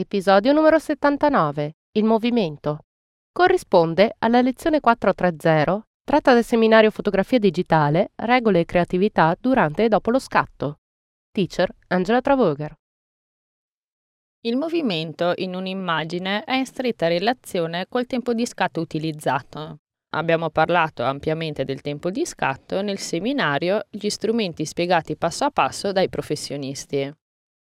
Episodio numero 79. Il movimento. Corrisponde alla lezione 430, tratta del seminario Fotografia digitale, regole e creatività durante e dopo lo scatto. Teacher Angela Travoger. Il movimento in un'immagine è in stretta relazione col tempo di scatto utilizzato. Abbiamo parlato ampiamente del tempo di scatto nel seminario Gli strumenti spiegati passo a passo dai professionisti.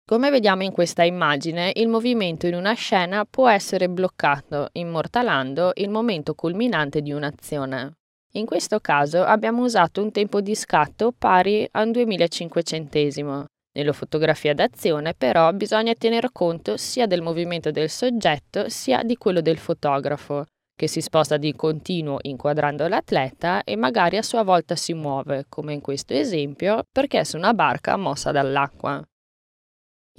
Come vediamo in questa immagine, il movimento in una scena può essere bloccato, immortalando il momento culminante di un'azione. In questo caso abbiamo usato un tempo di scatto pari a un 2500. Nella fotografia d'azione però bisogna tener conto sia del movimento del soggetto sia di quello del fotografo, che si sposta di continuo inquadrando l'atleta e magari a sua volta si muove, come in questo esempio, perché è su una barca mossa dall'acqua.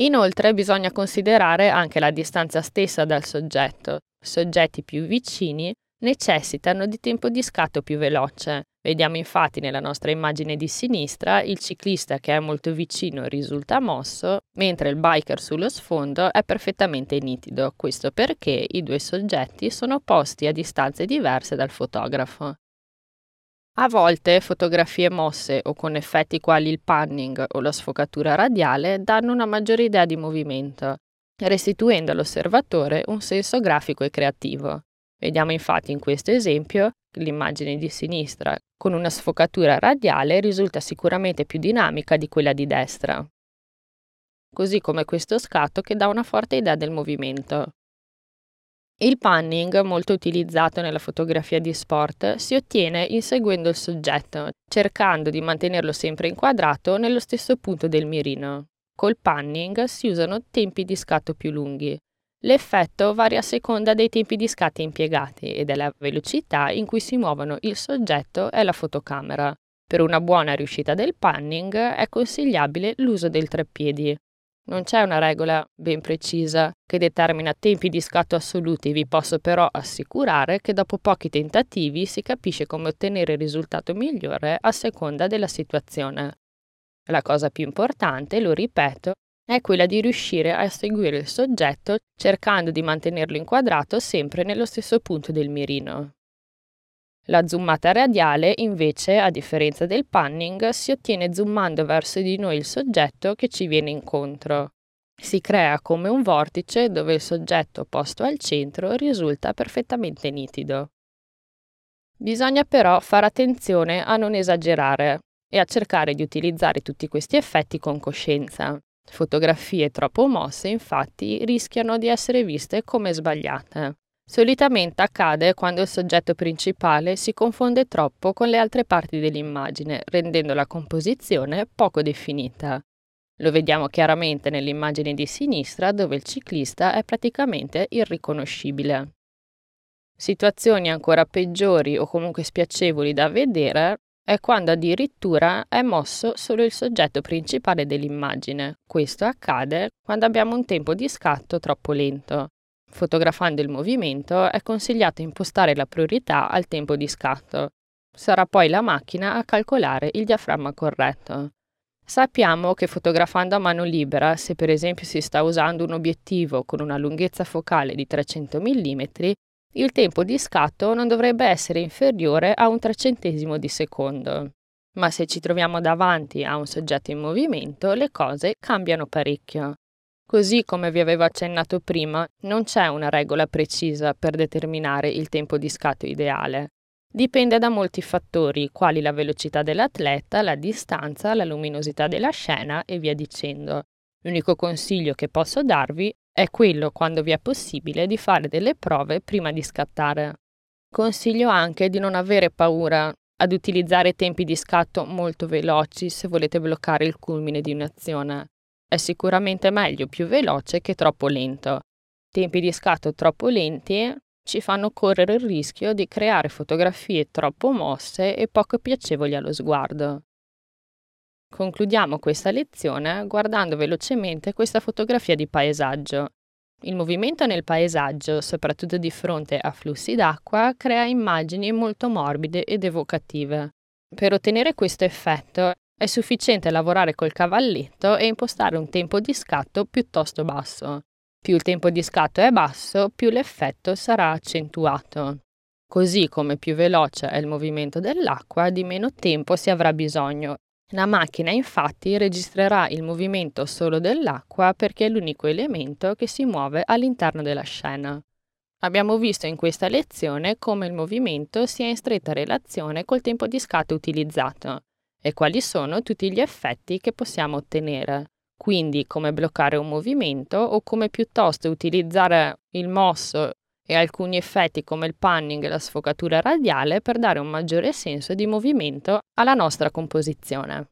Inoltre bisogna considerare anche la distanza stessa dal soggetto. Soggetti più vicini necessitano di tempo di scatto più veloce. Vediamo infatti nella nostra immagine di sinistra il ciclista che è molto vicino risulta mosso, mentre il biker sullo sfondo è perfettamente nitido. Questo perché i due soggetti sono posti a distanze diverse dal fotografo. A volte fotografie mosse o con effetti quali il panning o la sfocatura radiale danno una maggiore idea di movimento, restituendo all'osservatore un senso grafico e creativo. Vediamo infatti in questo esempio l'immagine di sinistra con una sfocatura radiale risulta sicuramente più dinamica di quella di destra, così come questo scatto che dà una forte idea del movimento. Il panning, molto utilizzato nella fotografia di sport, si ottiene inseguendo il soggetto, cercando di mantenerlo sempre inquadrato nello stesso punto del mirino. Col panning si usano tempi di scatto più lunghi. L'effetto varia a seconda dei tempi di scatti impiegati e della velocità in cui si muovono il soggetto e la fotocamera. Per una buona riuscita del panning è consigliabile l'uso del treppiedi, non c'è una regola ben precisa che determina tempi di scatto assoluti, vi posso però assicurare che dopo pochi tentativi si capisce come ottenere il risultato migliore a seconda della situazione. La cosa più importante, lo ripeto, è quella di riuscire a seguire il soggetto cercando di mantenerlo inquadrato sempre nello stesso punto del mirino. La zoomata radiale, invece, a differenza del panning, si ottiene zoomando verso di noi il soggetto che ci viene incontro. Si crea come un vortice dove il soggetto posto al centro risulta perfettamente nitido. Bisogna però fare attenzione a non esagerare e a cercare di utilizzare tutti questi effetti con coscienza. Fotografie troppo mosse, infatti, rischiano di essere viste come sbagliate. Solitamente accade quando il soggetto principale si confonde troppo con le altre parti dell'immagine, rendendo la composizione poco definita. Lo vediamo chiaramente nell'immagine di sinistra dove il ciclista è praticamente irriconoscibile. Situazioni ancora peggiori o comunque spiacevoli da vedere è quando addirittura è mosso solo il soggetto principale dell'immagine. Questo accade quando abbiamo un tempo di scatto troppo lento. Fotografando il movimento è consigliato impostare la priorità al tempo di scatto. Sarà poi la macchina a calcolare il diaframma corretto. Sappiamo che fotografando a mano libera, se per esempio si sta usando un obiettivo con una lunghezza focale di 300 mm, il tempo di scatto non dovrebbe essere inferiore a un trecentesimo di secondo. Ma se ci troviamo davanti a un soggetto in movimento, le cose cambiano parecchio. Così come vi avevo accennato prima, non c'è una regola precisa per determinare il tempo di scatto ideale. Dipende da molti fattori, quali la velocità dell'atleta, la distanza, la luminosità della scena e via dicendo. L'unico consiglio che posso darvi è quello, quando vi è possibile, di fare delle prove prima di scattare. Consiglio anche di non avere paura ad utilizzare tempi di scatto molto veloci se volete bloccare il culmine di un'azione. È sicuramente meglio più veloce che troppo lento. Tempi di scatto troppo lenti ci fanno correre il rischio di creare fotografie troppo mosse e poco piacevoli allo sguardo. Concludiamo questa lezione guardando velocemente questa fotografia di paesaggio. Il movimento nel paesaggio, soprattutto di fronte a flussi d'acqua, crea immagini molto morbide ed evocative. Per ottenere questo effetto è sufficiente lavorare col cavalletto e impostare un tempo di scatto piuttosto basso. Più il tempo di scatto è basso, più l'effetto sarà accentuato. Così come più veloce è il movimento dell'acqua, di meno tempo si avrà bisogno. La macchina infatti registrerà il movimento solo dell'acqua perché è l'unico elemento che si muove all'interno della scena. Abbiamo visto in questa lezione come il movimento sia in stretta relazione col tempo di scatto utilizzato e quali sono tutti gli effetti che possiamo ottenere quindi come bloccare un movimento o come piuttosto utilizzare il mosso e alcuni effetti come il panning e la sfocatura radiale per dare un maggiore senso di movimento alla nostra composizione.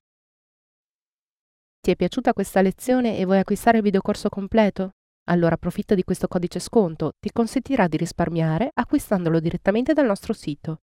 Ti è piaciuta questa lezione e vuoi acquistare il videocorso completo? Allora approfitta di questo codice sconto, ti consentirà di risparmiare acquistandolo direttamente dal nostro sito.